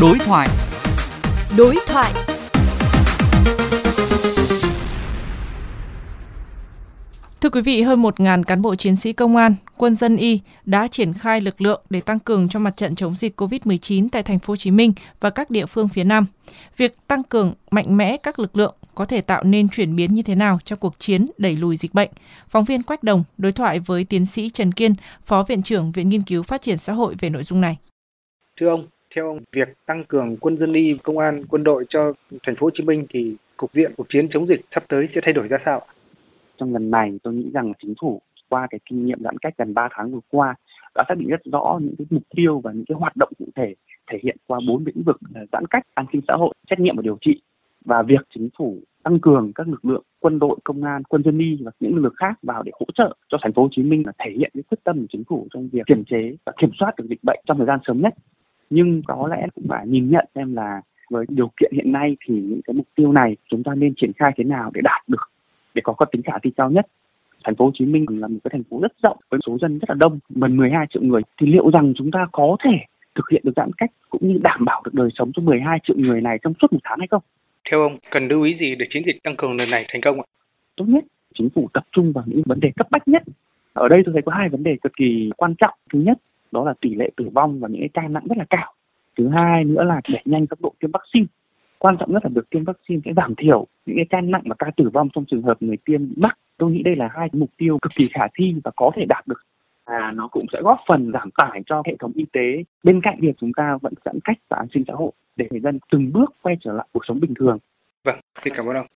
Đối thoại. Đối thoại. Thưa quý vị, hơn 1.000 cán bộ chiến sĩ công an, quân dân y đã triển khai lực lượng để tăng cường cho mặt trận chống dịch COVID-19 tại thành phố Hồ Chí Minh và các địa phương phía Nam. Việc tăng cường mạnh mẽ các lực lượng có thể tạo nên chuyển biến như thế nào trong cuộc chiến đẩy lùi dịch bệnh? Phóng viên Quách Đồng đối thoại với tiến sĩ Trần Kiên, Phó Viện trưởng Viện Nghiên cứu Phát triển Xã hội về nội dung này. Thưa ông, theo ông, việc tăng cường quân dân y, công an, quân đội cho thành phố Hồ Chí Minh thì cục diện cuộc chiến chống dịch sắp tới sẽ thay đổi ra sao? Trong lần này tôi nghĩ rằng chính phủ qua cái kinh nghiệm giãn cách gần 3 tháng vừa qua đã xác định rất rõ những cái mục tiêu và những cái hoạt động cụ thể thể hiện qua bốn lĩnh vực là giãn cách, an sinh xã hội, trách nhiệm và điều trị và việc chính phủ tăng cường các lực lượng quân đội, công an, quân dân y và những lực lượng khác vào để hỗ trợ cho thành phố Hồ Chí Minh là thể hiện cái quyết tâm của chính phủ trong việc kiềm chế và kiểm soát được dịch bệnh trong thời gian sớm nhất. Nhưng có lẽ cũng phải nhìn nhận xem là với điều kiện hiện nay thì những cái mục tiêu này chúng ta nên triển khai thế nào để đạt được để có có tính khả thi cao nhất. Thành phố Hồ Chí Minh là một cái thành phố rất rộng với số dân rất là đông, gần 12 triệu người thì liệu rằng chúng ta có thể thực hiện được giãn cách cũng như đảm bảo được đời sống cho 12 triệu người này trong suốt một tháng hay không? Theo ông, cần lưu ý gì để chiến dịch tăng cường lần này thành công ạ? Tốt nhất, chính phủ tập trung vào những vấn đề cấp bách nhất. Ở đây tôi thấy có hai vấn đề cực kỳ quan trọng. Thứ nhất, đó là tỷ lệ tử vong và những cái ca nặng rất là cao. Thứ hai nữa là đẩy nhanh tốc độ tiêm vaccine. Quan trọng nhất là được tiêm vaccine sẽ giảm thiểu những cái ca nặng và ca tử vong trong trường hợp người tiêm mắc. Tôi nghĩ đây là hai mục tiêu cực kỳ khả thi và có thể đạt được à, nó cũng sẽ góp phần giảm tải cho hệ thống y tế bên cạnh việc chúng ta vẫn giãn cách và an sinh xã hội để người dân từng bước quay trở lại cuộc sống bình thường. Vâng, xin cảm ơn ông.